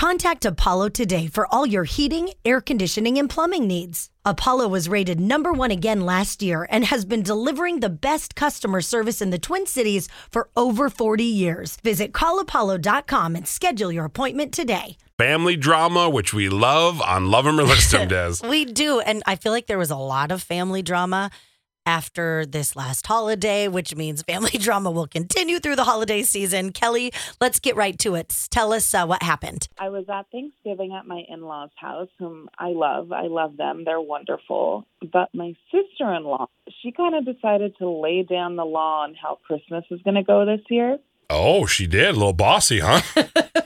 Contact Apollo today for all your heating, air conditioning, and plumbing needs. Apollo was rated number one again last year and has been delivering the best customer service in the Twin Cities for over 40 years. Visit callapollo.com and schedule your appointment today. Family drama, which we love on Love 'em or List 'em, Des. We do. And I feel like there was a lot of family drama after this last holiday, which means family drama will continue through the holiday season. Kelly, let's get right to it. Tell us uh, what happened. I was at Thanksgiving at my in law's house, whom I love. I love them. They're wonderful. But my sister in law, she kind of decided to lay down the law on how Christmas is going to go this year. Oh, she did. A little bossy, huh?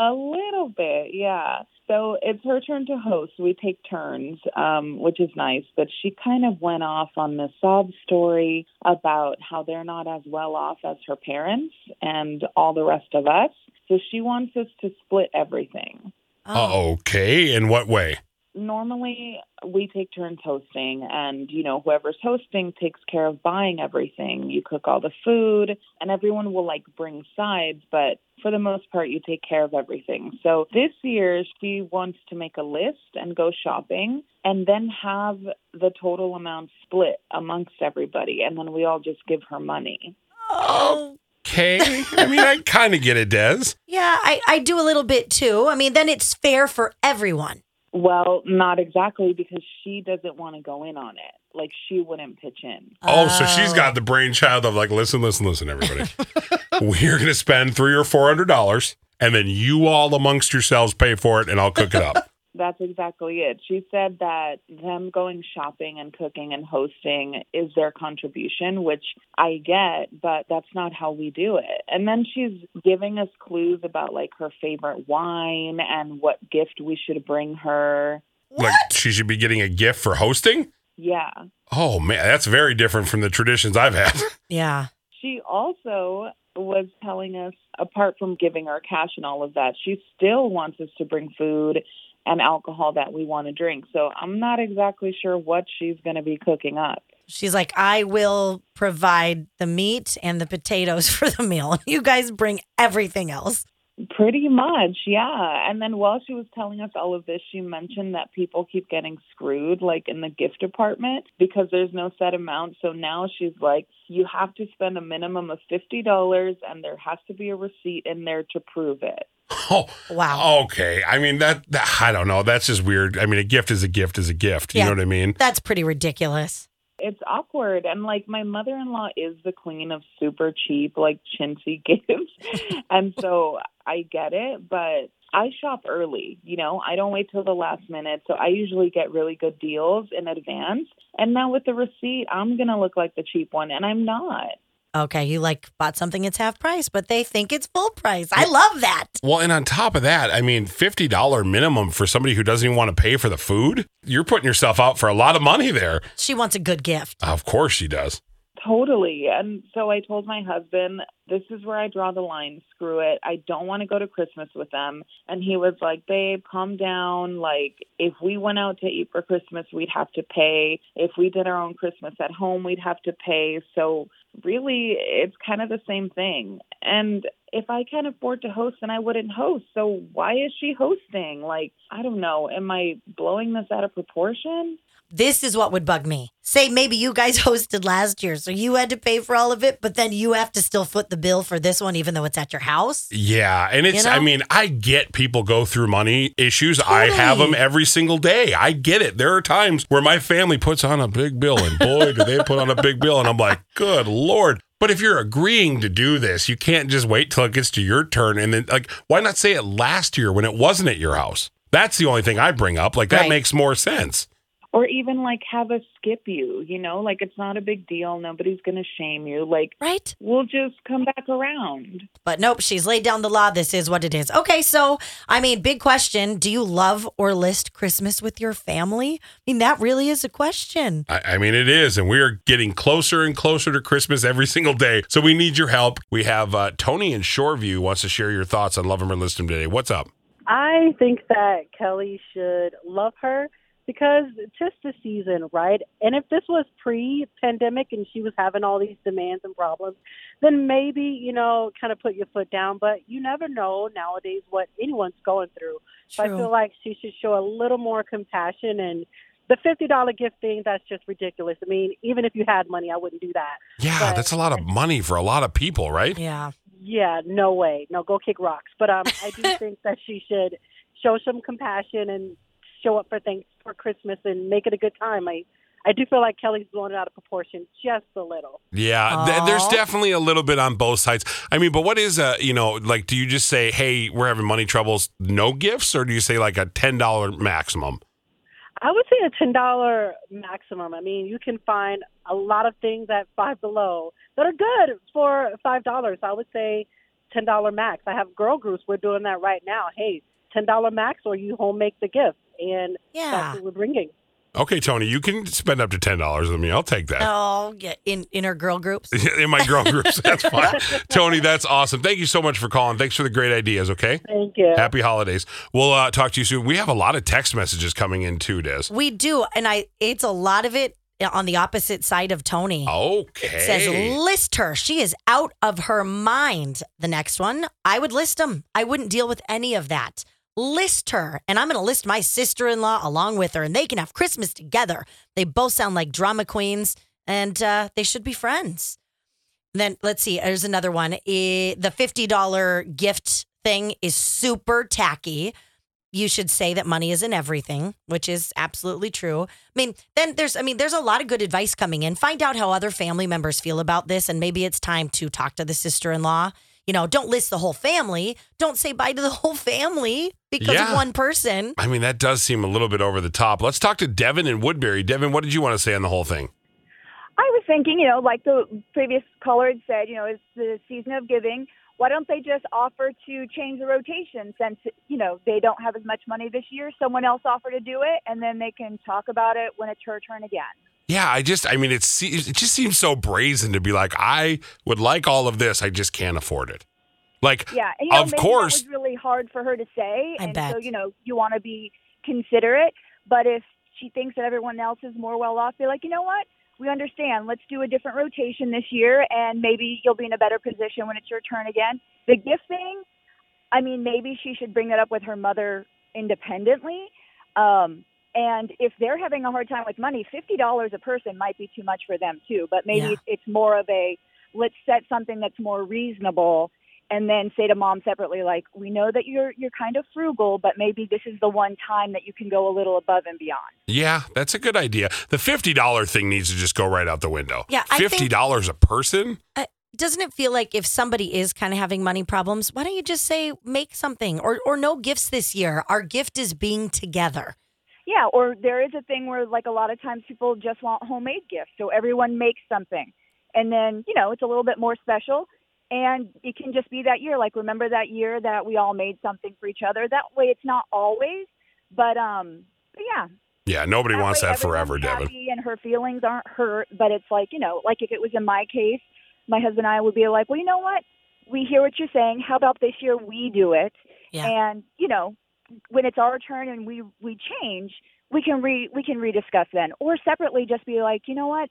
A little bit, yeah. So it's her turn to host. We take turns, um, which is nice. But she kind of went off on this sob story about how they're not as well off as her parents and all the rest of us. So she wants us to split everything. Uh, okay. In what way? Normally we take turns hosting and you know whoever's hosting takes care of buying everything you cook all the food and everyone will like bring sides but for the most part you take care of everything so this year she wants to make a list and go shopping and then have the total amount split amongst everybody and then we all just give her money Oh. Okay. I mean, I kind of get it, Des. Yeah, I, I do a little bit too. I mean, then it's fair for everyone. Well not exactly because she doesn't want to go in on it like she wouldn't pitch in Oh, so she's got the brainchild of like, listen, listen, listen, everybody. We're going to spend three or four hundred dollars, and then you all amongst yourselves pay for it, and I'll cook it up. That's exactly it. She said that them going shopping and cooking and hosting is their contribution, which I get, but that's not how we do it. And then she's giving us clues about like her favorite wine and what gift we should bring her. Like she should be getting a gift for hosting. Yeah. Oh man, that's very different from the traditions I've had. Yeah. She also was telling us, apart from giving her cash and all of that, she still wants us to bring food and alcohol that we want to drink. So I'm not exactly sure what she's going to be cooking up. She's like, I will provide the meat and the potatoes for the meal. You guys bring everything else. Pretty much, yeah. And then while she was telling us all of this, she mentioned that people keep getting screwed, like in the gift department, because there's no set amount. So now she's like, you have to spend a minimum of $50 and there has to be a receipt in there to prove it. Oh, Wow. okay. I mean that, that I don't know. That's just weird. I mean, a gift is a gift is a gift. You Yeah. know what I mean? That's pretty ridiculous. It's awkward. And like my mother in law is the queen of super cheap, like chintzy gifts. and so I get it, but I shop early. You know, I don't wait till the last minute. So I usually get really good deals in advance. And now with the receipt, I'm going to look like the cheap one, and I'm not. Okay, you like bought something it's half price, but they think it's full price. I love that. Well, and on top of that, I mean, fifty dollar minimum for somebody who doesn't even want to pay for the food. You're putting yourself out for a lot of money there. She wants a good gift. Of course, she does. Totally. And so I told my husband, this is where I draw the line. Screw it. I don't want to go to Christmas with them. And he was like, babe, calm down. Like, if we went out to eat for Christmas, we'd have to pay. If we did our own Christmas at home, we'd have to pay. So really, it's kind of the same thing. And if I can't afford to host, then I wouldn't host. So why is she hosting? Like, I don't know. Am I blowing this out of proportion? This is what would bug me. Say maybe you guys hosted last year, so you had to pay for all of it, but then you have to still foot the bill for this one, even though it's at your house. Yeah, and it's. You know? I mean, I get people go through money issues. I have them every single day. I get it. There are times where my family puts on a big bill, and boy, do they put on a big bill, and I'm like, good lord. But if you're agreeing to do this, you can't just wait till it gets to your turn, and then like, why not say it last year when it wasn't at your house? That's the only thing I bring up. Like that Right. makes more sense. Or even like have us skip you you know like it's not a big deal nobody's going to shame you like Right? we'll just come back around But nope, she's laid down the law. This is what it is. Okay, so I mean, big question. Do you love or list Christmas with your family? I mean, that really is a question. I, I mean, it is, and we are getting closer and closer to Christmas every single day. So we need your help. We have uh, Tony in Shoreview wants to share your thoughts on Love 'em or List 'em today. What's up? I think that Kelly should love her because just the season, right? And if this was pre-pandemic and she was having all these demands and problems, then maybe you know, kind of put your foot down. But you never know nowadays what anyone's going through. So I feel like she should show a little more compassion and. The fifty dollar gift thing, that's just ridiculous. I mean, even if you had money, I wouldn't do that. Yeah, But- that's a lot of money for a lot of people, right? Yeah. Yeah, no way. No, go kick rocks. But um, I do think that she should show some compassion and show up for things for Christmas and make it a good time. I I do feel like Kelly's blown it out of proportion just a little. Yeah, th- there's definitely a little bit on both sides. I mean, but what is a you know like? Do you just say, "Hey, we're having money troubles, no gifts," or do you say like a ten dollar maximum? I would say a ten dollar maximum. I mean, you can find a lot of things at five below that are good for five dollars. I would say ten dollar max. I have girl groups. We're doing that right now. Hey, ten dollar max, or you home make the gift, and Yeah. that's what we're bringing. Okay, Tony, you can spend up to ten dollars with me. I'll take that. Oh, yeah. In in our girl groups. In my girl groups, that's fine. Tony, that's awesome. Thank you so much for calling. Thanks for the great ideas. Okay, Thank you. happy holidays. We'll uh, talk to you soon. We have a lot of text messages coming in too, Des. We do, and I. It's a lot of it on the opposite side of Tony. Okay. It says list her. She is out of her mind. The next one, I would list them. I wouldn't deal with any of that. List her, and I'm going to list my sister-in-law along with her, and they can have Christmas together. They both sound like drama queens, and uh, they should be friends. Then let's see. There's another one. The fifty dollar gift thing is super tacky. You should say that money isn't everything, which is absolutely true. I mean, then there's, I mean, there's a lot of good advice coming in. Find out how other family members feel about this, and maybe it's time to talk to the sister in law. You know, don't list the whole family. Don't say bye to the whole family because Yeah. of one person. I mean, that does seem a little bit over the top. Let's talk to Devin in Woodbury. Devin, what did you want to say on the whole thing? I was thinking, you know, like the previous caller had said, you know, it's the season of giving. Why don't they just offer to change the rotation since, you know, they don't have as much money this year? Someone else offer to do it, and then they can talk about it when it's her turn again. Yeah, I just, I mean, it's, it just seems so brazen to be like, I would like all of this, I just can't afford it. Like, Yeah, and you know, of maybe course, that was really hard for her to say, I and bet. so you know, you want to be considerate. But if she thinks that everyone else is more well off, be like, you know what? We understand. Let's do a different rotation this year, and maybe you'll be in a better position when it's your turn again. The gift thing, I mean, maybe she should bring that up with her mother independently. Um, and if they're having a hard time with money, fifty dollars a person might be too much for them too. But maybe Yeah. it's more of a let's set something that's more reasonable and then say to mom separately like we know that you're you're kind of frugal but maybe this is the one time that you can go a little above and beyond yeah, that's a good idea. The $50 thing needs to just go right out the window. Yeah, I think- $50 a person? Uh, doesn't it feel like if somebody is kind of having money problems, why don't you just say make something or or no gifts this year? Our gift is being together. Yeah or there is a thing where like a lot of times people just want homemade gifts so everyone makes something and then you know it's a little bit more special and it can just be that year like remember that year that we all made something for each other that way it's not always but um but yeah Yeah, nobody That wants that forever, everyone's Devin. And her feelings aren't hurt, but it's like, you know, like if it was in my case, my husband and I would be like, well, you know what? We hear what you're saying. How about this year we do it? Yeah. And, you know, when it's our turn and we we change, we can re we can rediscuss then. Or separately just be like, you know what?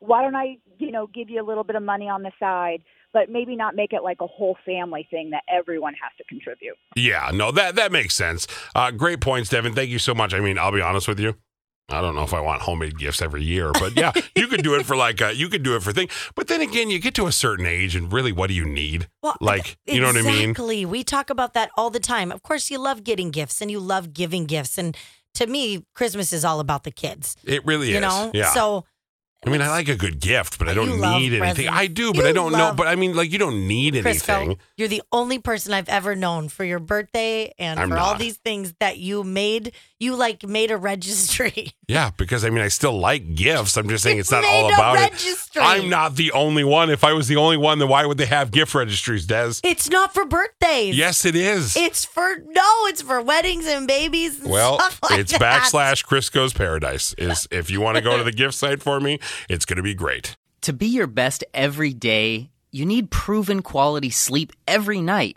Why don't I, you know, give you a little bit of money on the side, but maybe not make it like a whole family thing that everyone has to contribute. Yeah, no, that that makes sense. Uh, great points, Devin. Thank you so much. I mean, I'll be honest with you. I don't know if I want homemade gifts every year, but yeah, you could do it for like a, you could do it for thing. But then again, you get to a certain age, and really, what do you need? Well, Like, you know what I mean? Exactly. We talk about that all the time. Of course, you love getting gifts and you love giving gifts. And to me, Christmas is all about the kids. It really You is. You know? yeah. So I mean, I like a good gift, but I don't need anything. presents. I do, but You I don't know. But I mean, like, you don't need Crisco, anything. you're the only person I've ever known for your birthday and I'm for all these things that you made. You like made a registry. Yeah, because I mean, I still like gifts. I'm just saying it's not made all a about it. I'm not the only one. If I was the only one, then why would they have gift registries, Des? It's not for birthdays. Yes, it is. It's for no, it's for weddings and babies. And Well, stuff like it's that. backslash Crisco's Paradise. Is if you want to go to the gift site for me, it's going to be great. To be your best every day, you need proven quality sleep every night.